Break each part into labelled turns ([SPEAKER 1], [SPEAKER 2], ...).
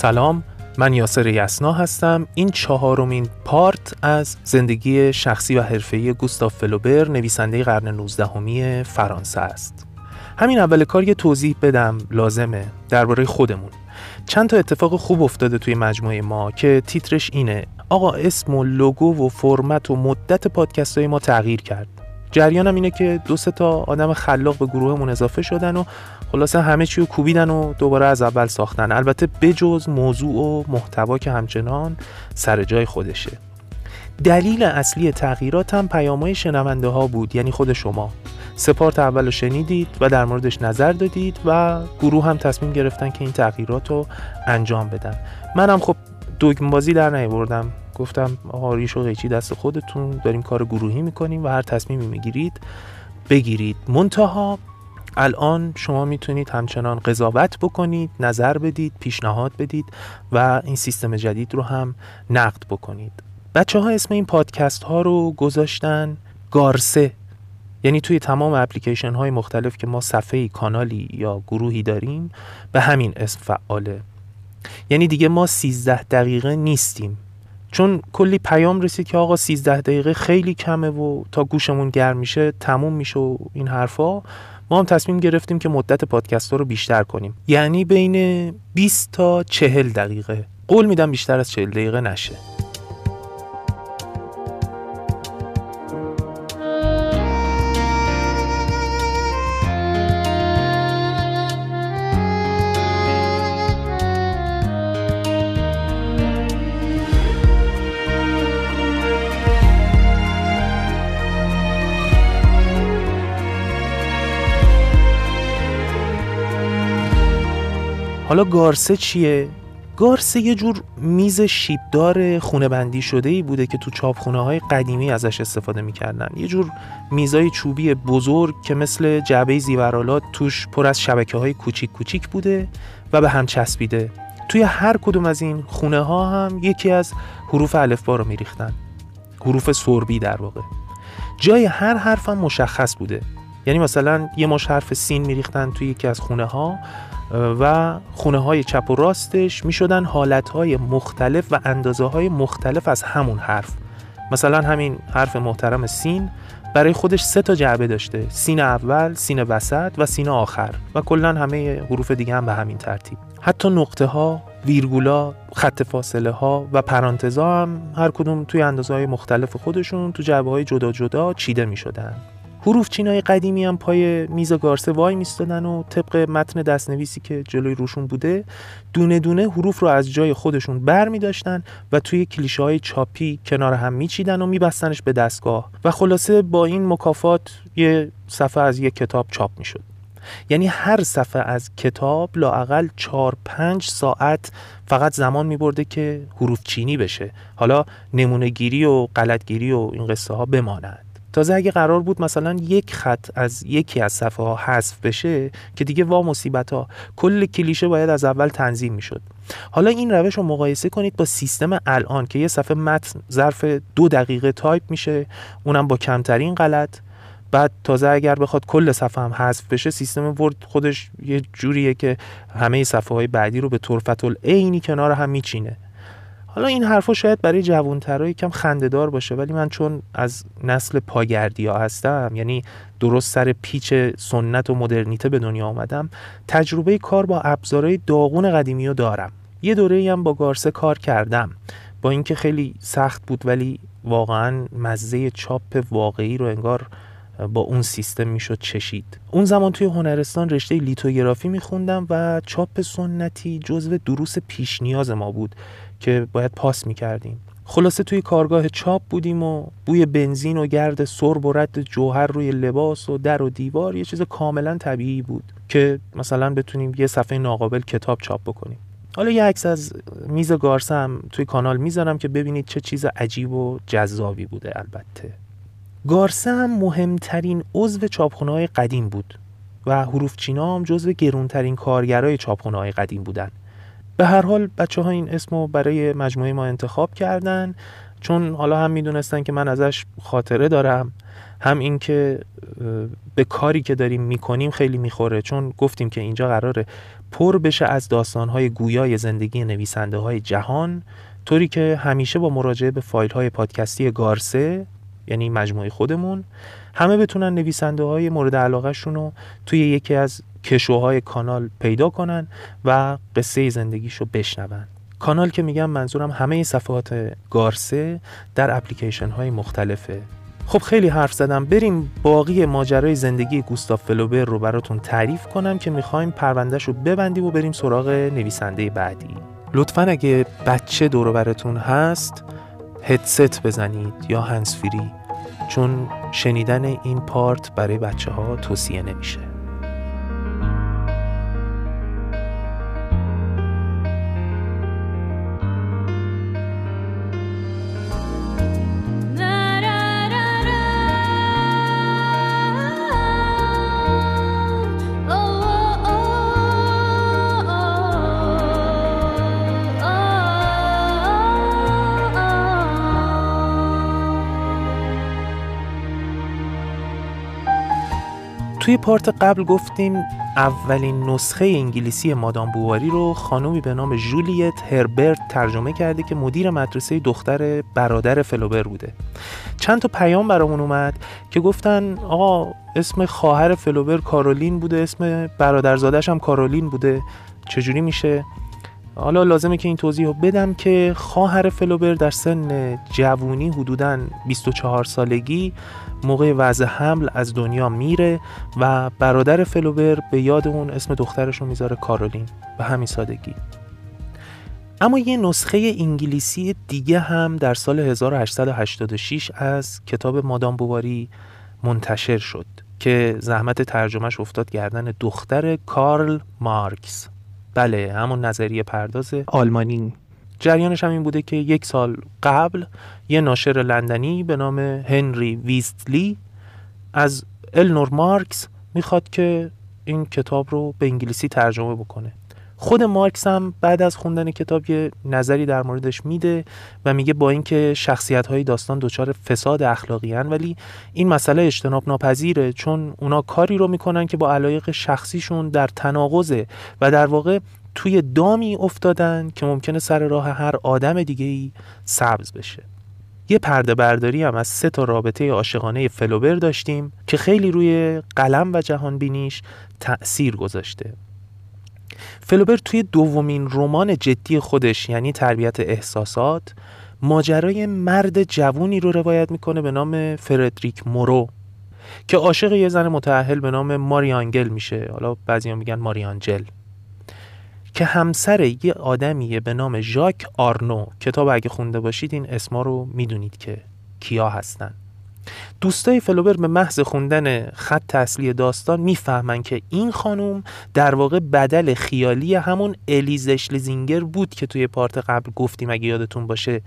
[SPEAKER 1] سلام من یاسر یسنا هستم. این چهارمین پارت از زندگی شخصی و حرفه‌ای گوستاف فلوبر نویسنده قرن 19 فرانسه است. همین اول کار یه توضیح بدم لازمه درباره خودمون. چند تا اتفاق خوب افتاده توی مجموعه ما که تیترش اینه. آقا اسم و لوگو و فرمت و مدت پادکست های ما تغییر کرد. جریانم اینه که دو سه تا آدم خلاق به گروهمون اضافه شدن و خلاصه همه چی رو کوبیدن و دوباره از اول ساختن. البته بجز موضوع و محتوا که همچنان سر جای خودشه. دلیل اصلی تغییرات هم پیامهای شنونده ها بود یعنی خود شما. سپارت اول رو شنیدید و در موردش نظر دادید و گروه هم تصمیم گرفتن که این تغییرات رو انجام بدن. منم خب دوگم بازی در نیاوردم. گفتم آقا ریش و دست خودتون داریم کار گروهی می‌کنیم و هر تصمیمی می‌گیرید بگیرید. منتها الان شما می‌تونید همچنان قضاوت بکنید نظر بدید پیشنهاد بدید و این سیستم جدید رو هم نقد بکنید. بچه ها اسم این پادکست ها رو گذاشتن گارسه. یعنی توی تمام اپلیکیشن های مختلف که ما صفحه کانالی یا گروهی داریم به همین اسم فعاله. یعنی دیگه ما 13 دقیقه نیستیم. چون کلی پیام رسید که آقا 13 دقیقه خیلی کمه و تا گوشمون گرم میشه تموم میشه و این حرفا ما هم تصمیم گرفتیم که مدت پادکست رو بیشتر کنیم. یعنی بین 20 تا 40 دقیقه. قول میدم بیشتر از 40 دقیقه نشه. حالا گارسه چیه؟ گارسه یه جور میز شیبدار خونه بندی شده ای بوده که تو چاپخونه های قدیمی ازش استفاده می‌کردن. یه جور میزای چوبی بزرگ که مثل جعبه زیورالات توش پر از شبکه های کوچیک کوچیک بوده و به هم چسبیده. توی هر کدوم از این خونه ها هم یکی از حروف الفبا رو میریختن. حروف سربی در واقع. جای هر حرف هم مشخص بوده. یعنی مثلا یه مش حرف سین میریختن توی یکی از خونه ها و خونه های چپ و راستش می شدن حالت های مختلف و اندازه های مختلف از همون حرف. مثلا همین حرف محترم سین برای خودش سه تا جعبه داشته سین اول، سین وسط و سین آخر و کلا همه حروف دیگه هم به همین ترتیب. حتی نقطه ها، ویرگولا، خط فاصله ها و پرانتزا هم هر کدوم توی اندازه های مختلف خودشون تو جعبه های جدا جدا چیده می شدن حروف چینای قدیمی هم پای میز گارسه وای میستادن و طبق متن دستنویسی که جلوی روشون بوده دونه دونه حروف رو از جای خودشون بر می داشتن و توی کلیشه های چاپی کنار هم میچیدن و میبستنش به دستگاه. و خلاصه با این مکافات یه صفحه از یک کتاب چاپ می‌شد. یعنی هر صفحه از کتاب لاقل 4 5 ساعت فقط زمان می برده که حروف چینی بشه. حالا نمونه گیری و غلطگیری و این قصه ها بمانند. تازه اگه قرار بود مثلا یک خط از یکی از صفحه ها حذف بشه که دیگه وامصیبتا کل کلیشه باید از اول تنظیم می‌شد. حالا این روش رو مقایسه کنید با سیستم الان که یه صفحه متن ظرف دو دقیقه تایپ میشه اونم با کمترین غلط. بعد تازه اگر بخواد کل صفحه هم حذف بشه سیستم ورد خودش یه جوریه که همه صفحه های بعدی رو به طرفة‌العینی کنار هم میچینه. حالا این حرفا شاید برای جوانترها کم خندهدار باشه ولی من چون از نسل پاگردی ها هستم یعنی درست سر پیچ سنت و مدرنیته به دنیا آمدم تجربه کار با ابزارهای داغون قدیمی رو دارم. یه دوره هم با گارسه کار کردم. با اینکه خیلی سخت بود ولی واقعا مزه چاپ واقعی رو انگار با اون سیستم می‌شد چشید. اون زمان توی هنرستان رشته لیتوگرافی میخوندم و چاپ سنتی جزو دروس پیش نیاز ما بود. که باید پاس می‌کردیم. خلاصه توی کارگاه چاپ بودیم و بوی بنزین و گرد سرب و رد جوهر روی لباس و در و دیوار یه چیز کاملا طبیعی بود که مثلا بتونیم یه صفحه ناقابل کتاب چاپ بکنیم. حالا یه عکس از میز گارسه هم توی کانال می‌ذارم که ببینید چه چیز عجیب و جذابی بوده البته. گارسه هم مهمترین عضو چاپخونه های قدیم بود و حروف چینا هم جزو گرونترین کارگرای چاپخونه قدیم بودن. به هر حال بچه ها این اسمو برای مجموعه ما انتخاب کردن چون حالا هم می‌دونستن که من ازش خاطره دارم هم اینکه به کاری که داریم می‌کنیم خیلی می‌خوره چون گفتیم که اینجا قراره پر بشه از داستانهای گویای زندگی نویسنده های جهان طوری که همیشه با مراجعه به فایل های پادکستی گارسه یعنی مجموعه خودمون همه بتونن نویسنده های مورد علاقهشون رو توی یکی از کشوهای کانال پیدا کنن و قصه زندگیشو بشنون. کانال که میگم منظورم همه صفحات گارسه در اپلیکیشن های مختلفه خب خیلی حرف زدم. بریم باقی ماجرای زندگی گوستاف فلوبر رو براتون تعریف کنم که می‌خوایم پروندهش رو ببندیم و بریم سراغ نویسنده بعدی. لطفا اگه بچه دور براتون هست هدست بزنید یا هنسفیری چون شنیدن این پارت برای بچه ها توصیه نمیشه. توی پارت قبل گفتیم اولین نسخه انگلیسی مادام بواری رو خانومی به نام جولیت هربرت ترجمه کرده که مدیر مدرسه دختر برادر فلوبر بوده. چند تا پیام برامون اومد که گفتن آقا اسم خواهر فلوبر کارولین بوده اسم برادرزادش هم کارولین بوده. چجوری میشه؟ حالا لازمه که این توضیح رو بدم که خواهر فلوبر در سن جوونی حدوداً 24 سالگی موقع وضع حمل از دنیا میره و برادر فلوبر به یاد اون اسم دخترش رو می‌ذاره کارولین به همین سادگی. اما یه نسخه انگلیسی دیگه هم در سال 1886 از کتاب مادام بواری منتشر شد که زحمت ترجمهش افتاد گردن دختر کارل مارکس. بله همون نظریه پرداز آلمانی. جریانش هم این بوده که یک سال قبل یه ناشر لندنی به نام هنری ویستلی از النور مارکس می‌خواد که این کتاب رو به انگلیسی ترجمه بکنه. خود مارکس هم بعد از خوندن کتاب یه نظری در موردش میده و میگه با اینکه شخصیت های داستان دچار فساد اخلاقی هن ولی این مسئله اجتناب ناپذیره چون اونا کاری رو می‌کنن که با علایق شخصیشون در تناقضه و در واقع توی دامی افتادن که ممکنه سر راه هر آدم دیگه ای سبز بشه. یه پرده برداری هم از سه تا رابطه عاشقانه فلوبر داشتیم که خیلی روی قلم و جهان بینیش تأثیر گذاشته. فلوبر توی دومین رمان جدی خودش یعنی تربیت احساسات ماجرای مرد جوونی رو روایت می‌کنه به نام فردریک مورو که عاشق یه زن متعهل به نام ماریانگل میشه. حالا بعضی میگن ماریانجل که همسر یه آدمیه به نام ژاک آرنو. کتاب اگه خونده باشید این اسما رو می‌دونید که کیا هستن. دوستای فلوبر به محض خوندن خط اصلی داستان می‌فهمن که این خانوم در واقع بدل خیالی همون الیز لیزینگر بود که توی پارت قبل گفتیم اگه یادتون باشه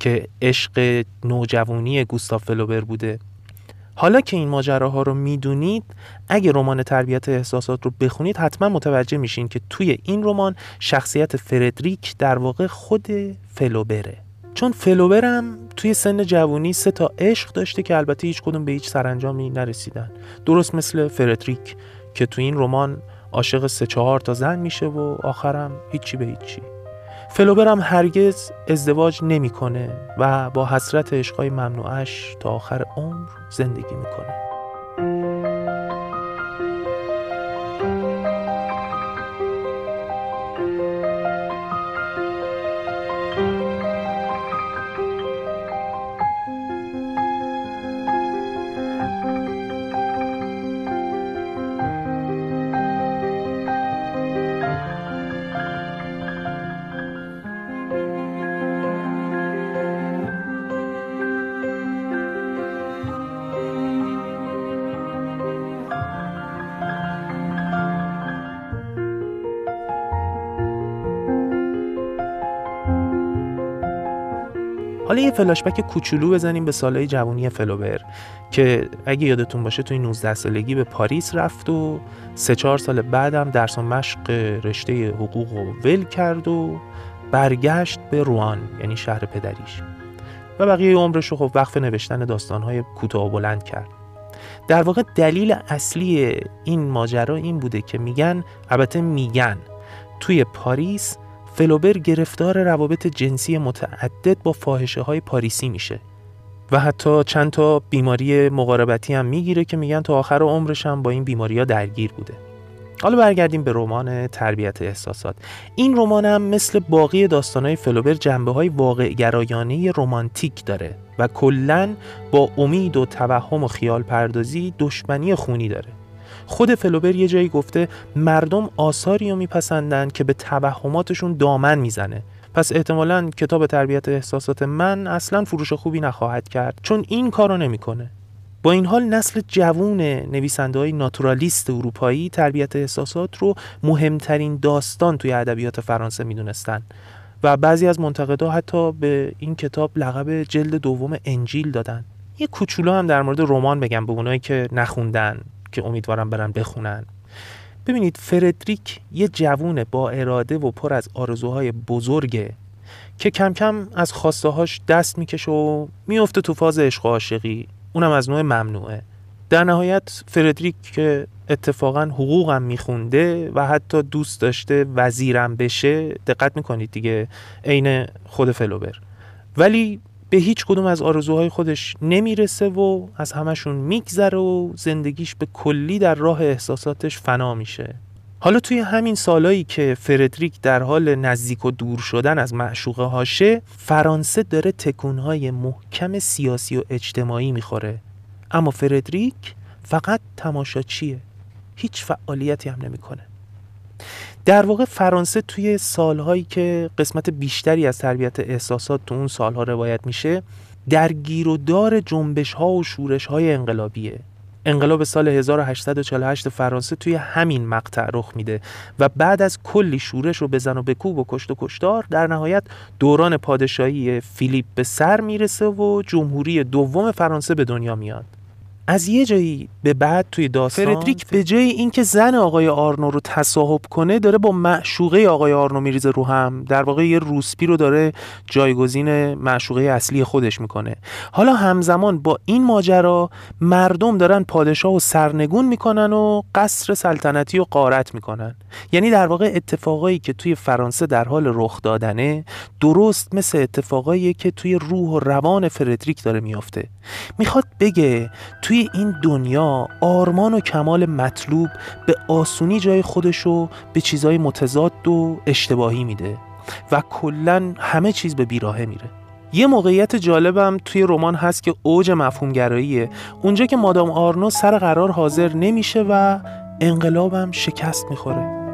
[SPEAKER 1] که عشق نوجوانی گوستاف فلوبر بوده. حالا که این ماجراها رو می‌دونید اگه رمان تربیت احساسات رو بخونید حتما متوجه میشین که توی این رمان شخصیت فردریک در واقع خود فلوبره. چون فلوبرم توی سن جوانی سه تا عشق داشته که البته هیچ کدوم به هیچ سرانجامی نرسیدن. درست مثل فردریک که توی این رمان عاشق سه چهار تا زن میشه و آخرم هیچی به هیچی. فلوبر هم هرگز ازدواج نمی‌کنه و با حسرت عشقای ممنوعش تا آخر عمر زندگی می‌کنه. حالا یه فلاشبک کوچولو بزنیم به سالهای جوانی فلوبر که اگه یادتون باشه توی 19 سالگی به پاریس رفت و سه چهار سال بعدم درس و مشق رشته حقوق و ول کرد و برگشت به روان یعنی شهر پدریش. و بقیه عمرش رو خب وقف نوشتن داستانهای کوتاه و بلند کرد. در واقع دلیل اصلی این ماجرا این بوده که میگن البته میگن توی پاریس فلوبر گرفتار روابط جنسی متعدد با فاحشه های پاریسی میشه و حتی چند تا بیماری مقاربتی هم می‌گیره که میگن تا آخر عمرش هم با این بیماری ها درگیر بوده. حالا برگردیم به رمان تربیت احساسات. این رمان هم مثل باقی داستانهای فلوبر جنبه های واقع گرایانه رمانتیک داره و کلا با امید و توهم و خیال پردازی دشمنی خونی داره. خود فلوبر یه جایی گفته مردم آثاری رو میپسندن که به توهماتشون دامن می‌زنه. پس احتمالا کتاب تربیت احساسات من اصلا فروش خوبی نخواهد کرد چون این کارو نمی‌کنه. با این حال نسل جوون نویسنده های ناتورالیست اروپایی تربیت احساسات رو مهمترین داستان توی ادبیات فرانسه می‌دونستن. و بعضی از منتقدا حتی به این کتاب لقب جلد دوم انجیل دادن. یه کوچولو هم در مورد رمان بگم به اونایی که نخوندن. که امیدوارم برن بخونن. ببینید فردریک یه جوون با اراده و پر از آرزوهای بزرگه که کم کم از خواسته هاش دست می‌کشه و میفته تو فاز عشق و عاشقی. اونم از نوع ممنوعه. در نهایت فردریک که اتفاقا حقوقم میخونده و حتی دوست داشته وزیرم بشه دقت می‌کنید دیگه عین خود فلوبر. ولی به هیچ کدوم از آرزوهای خودش نمی‌رسه و از همشون میگذره و زندگیش به کلی در راه احساساتش فنا میشه. حالا توی همین سالایی که فردریک در حال نزدیک و دور شدن از معشوقه هاشه فرانسه داره تکونهای محکم سیاسی و اجتماعی می‌خوره. اما فردریک فقط تماشاچیه. هیچ فعالیتی هم نمی‌کنه. در واقع فرانسه توی سالهایی که قسمت بیشتری از تربیت احساسات تو اون سالها روایت میشه در گیر و دار جنبش ها و شورش های انقلابیه. انقلاب سال 1848 فرانسه توی همین مقطع رخ میده و بعد از کلی شورش و بزن و بکوب و کشت و کشتار در نهایت دوران پادشاهی فیلیپ به سر می‌رسه و جمهوری دوم فرانسه به دنیا میاد. از یه جایی به بعد توی داستان فردریک به جای اینکه زن آقای آرنو رو تصاحب کنه داره با معشوقه آقای آرنو میریزه رو هم. در واقع یه روسپی رو داره جایگزین معشوقه اصلی خودش می‌کنه. حالا همزمان با این ماجرا مردم دارن پادشاه و سرنگون می‌کنن و قصر سلطنتی و قارت می‌کنن. یعنی در واقع اتفاقایی که توی فرانسه در حال رخ دادنه درست مثل اتفاقایی که توی روح و روان فردریک داره میافته. می‌خواد بگه توی این دنیا آرمان و کمال مطلوب به آسونی جای خودشو به چیزای متضاد و اشتباهی میده و کلا همه چیز به بیراهه میره. یه موقعیت جالبم توی رمان هست که اوج مفهومگراییه. اونجا که مادام آرنو سر قرار حاضر نمیشه و انقلابم شکست می‌خوره.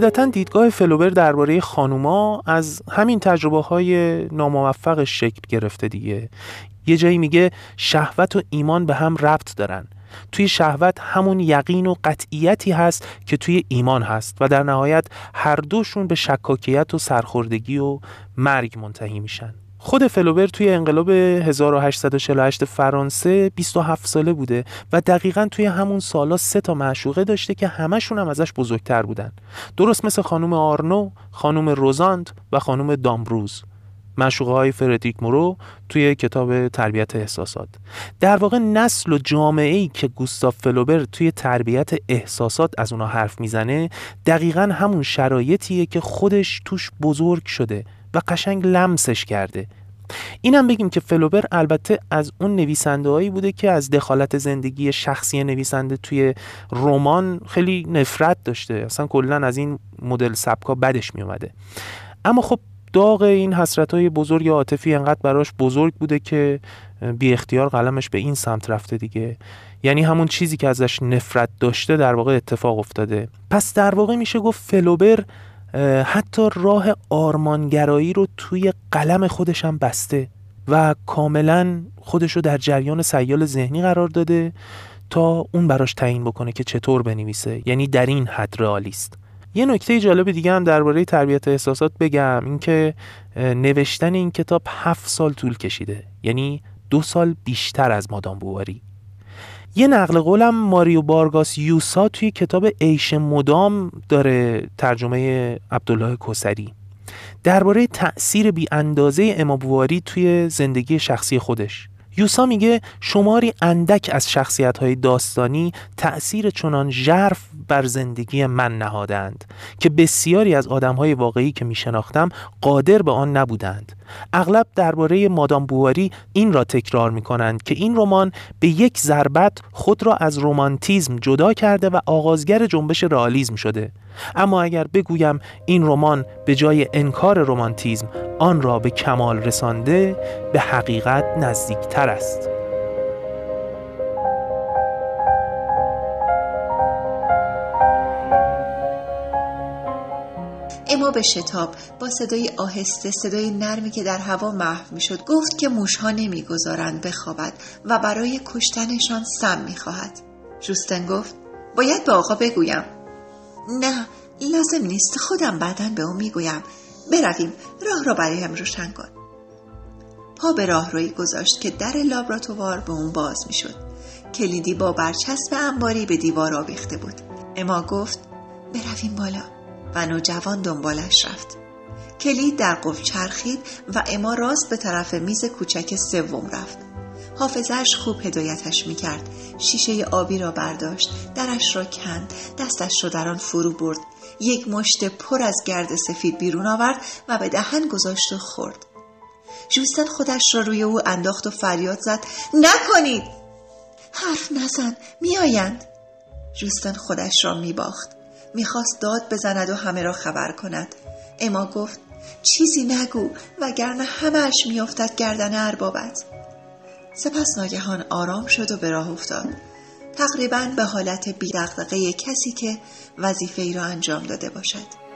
[SPEAKER 1] قاعدتا دیدگاه فلوبر درباره خانوما از همین تجربه های ناموفقش شکل گرفته دیگه. یه جایی میگه شهوت و ایمان به هم ربط دارن. توی شهوت همون یقین و قطعیتی هست که توی ایمان هست و در نهایت هر دوشون به شکاکیت و سرخوردگی و مرگ منتهی میشن. خود فلوبر توی انقلاب 1848 فرانسه 27 ساله بوده و دقیقا توی همون سالا سه تا معشوقه داشته که همشون هم ازش بزرگتر بودن. درست مثل خانم آرنو، خانم روزاند و خانم دامبروز. معشوقه های فردریک مورو توی کتاب تربیت احساسات. در واقع نسل و جامعه ای که گوستاف فلوبر توی تربیت احساسات از اونا حرف می‌زنه دقیقا همون شرایطیه که خودش توش بزرگ شده. و قشنگ لمسش کرده. اینم بگیم که فلوبر البته از اون نویسنده هایی بوده که از دخالت زندگی شخصی نویسنده توی رمان خیلی نفرت داشته. اصلا کلا از این مدل سبکا بدش می اومده اما خب داغ این حسرت های بزرگ عاطفی انقدر براش بزرگ بوده که بی اختیار قلمش به این سمت رفته دیگه. یعنی همون چیزی که ازش نفرت داشته در واقع اتفاق افتاده. پس در واقع میشه گفت فلوبر حتی راه آرمانگرایی رو توی قلم خودش هم بسته و کاملا خودش رو در جریان سیال ذهنی قرار داده تا اون براش تعیین بکنه که چطور بنویسه یعنی در این حد رئالیست. یه نکته جالب دیگه هم درباره تربیت احساسات بگم اینکه نوشتن این کتاب هفت سال طول کشیده یعنی دو سال بیشتر از مادام بواری. یه نقل قولم ماریو بارگاس یوسا توی کتاب عیش مدام داره ترجمه عبدالله کسری درباره تأثیر بی اندازه امابواری توی زندگی شخصی خودش. یوسا میگه شماری اندک از شخصیت های داستانی تأثیر چنان ژرف بر زندگی من نهادند که بسیاری از آدم های واقعی که میشناختم قادر به آن نبودند. اغلب درباره مادام بواری این را تکرار می کنند که این رمان به یک ضربت خود را از رومانتیزم جدا کرده و آغازگر جنبش رئالیسم شده. اما اگر بگویم این رمان به جای انکار رومانتیزم آن را به کمال رسانده به حقیقت نزدیکتر است.
[SPEAKER 2] اما به شتاب با صدای آهسته صدای نرمی که در هوا محو می‌شد گفت که موشها نمی‌گذارند بخوابد و برای کشتنشان سم می‌خواهد. جوستن گفت باید به آقا بگویم. نه لازم نیست. خودم بعدا به او می‌گویم. برویم راه را برایم روشن کن. پا به راه روی گذاشت که در لابراتوار به اون باز می‌شد. کلیدی با برچسب انباری به دیوار آویخته بود. اما گفت برویم بالا. و نوجوان دنبالش رفت. کلید در قفل چرخید و اما راست به طرف میز کوچک سوم رفت. حافظش خوب هدایتش می‌کرد. شیشه آبی را برداشت درش را کند دستش را در آن فرو برد. یک مشت پر از گرد سفید بیرون آورد و به دهن گذاشت و خورد. جوستن خودش را روی او انداخت و فریاد زد نکنید! حرف نزن میآیند. جوستن خودش را میباخت. می‌خواست داد بزند و همه را خبر کند. اما گفت چیزی نگو وگرنه همهش میافتد گردن اربابت. سپس ناگهان آرام شد و به راه افتاد. تقریبا به حالت بیدقدقه کسی که وظیفه ای را انجام داده باشد.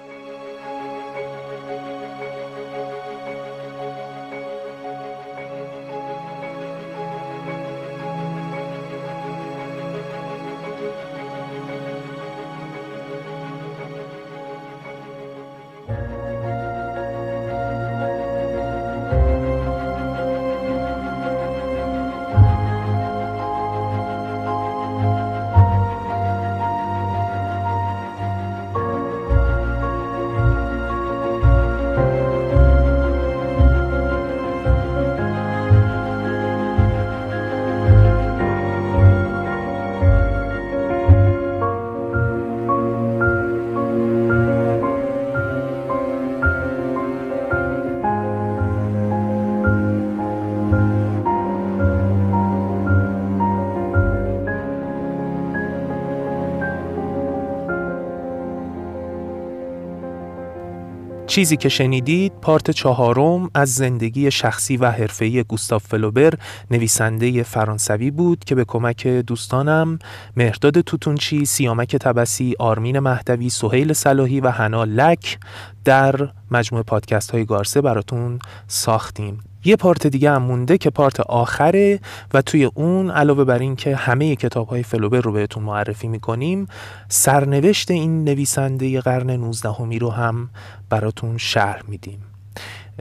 [SPEAKER 1] چیزی که شنیدید پارت چهارم از زندگی شخصی و حرفه‌ای گوستاف فلوبر نویسنده فرانسوی بود که به کمک دوستانم مهرداد توتونچی، سیامک تبسی، آرمین مهدوی، سهیل صلاحی و حنا لک در مجموعه پادکست های گارسه براتون ساختیم. یه پارت دیگه هم مونده که پارت آخره و توی اون علاوه بر این که همه کتاب های فلوبر رو بهتون معرفی می‌کنیم سرنوشت این نویسنده قرن 19 رو هم براتون شرح میدیم.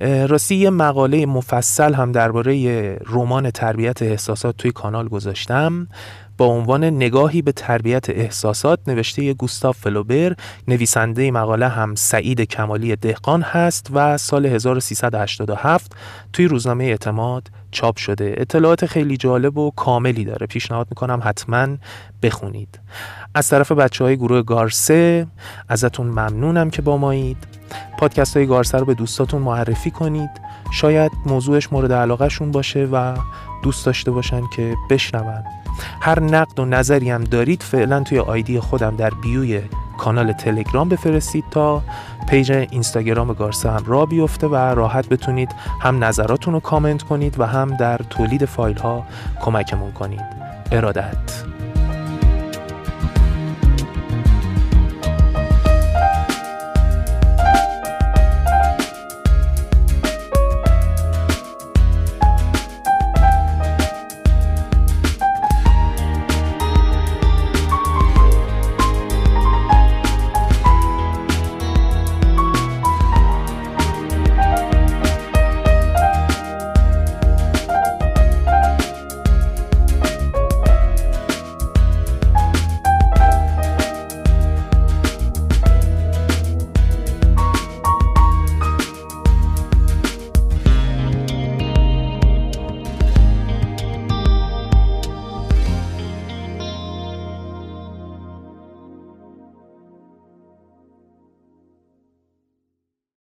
[SPEAKER 1] راستی یه مقاله مفصل هم درباره رمان تربیت احساسات توی کانال گذاشتم. با عنوان نگاهی به تربیت احساسات نوشته گوستاف فلوبر نویسنده مقاله هم سعید کمالی دهقان هست و سال 1387 توی روزنامه اعتماد چاپ شده. اطلاعات خیلی جالب و کاملی داره. پیشنهاد می‌کنم حتما بخونید. از طرف بچه های گروه گارسه ازتون ممنونم که با مایید. پادکست های گارسه رو به دوستاتون معرفی کنید. شاید موضوعش مورد علاقه شون باشه و دوست داشته باشن که بشنون. هر نقد و نظری هم دارید فعلا توی آیدی خودم در بیوی کانال تلگرام بفرستید تا page اینستاگرام گارسه هم راه بیفته و راحت بتونید هم نظراتون رو کامنت کنید و هم در تولید فایل ها کمکمون کنید. ارادت.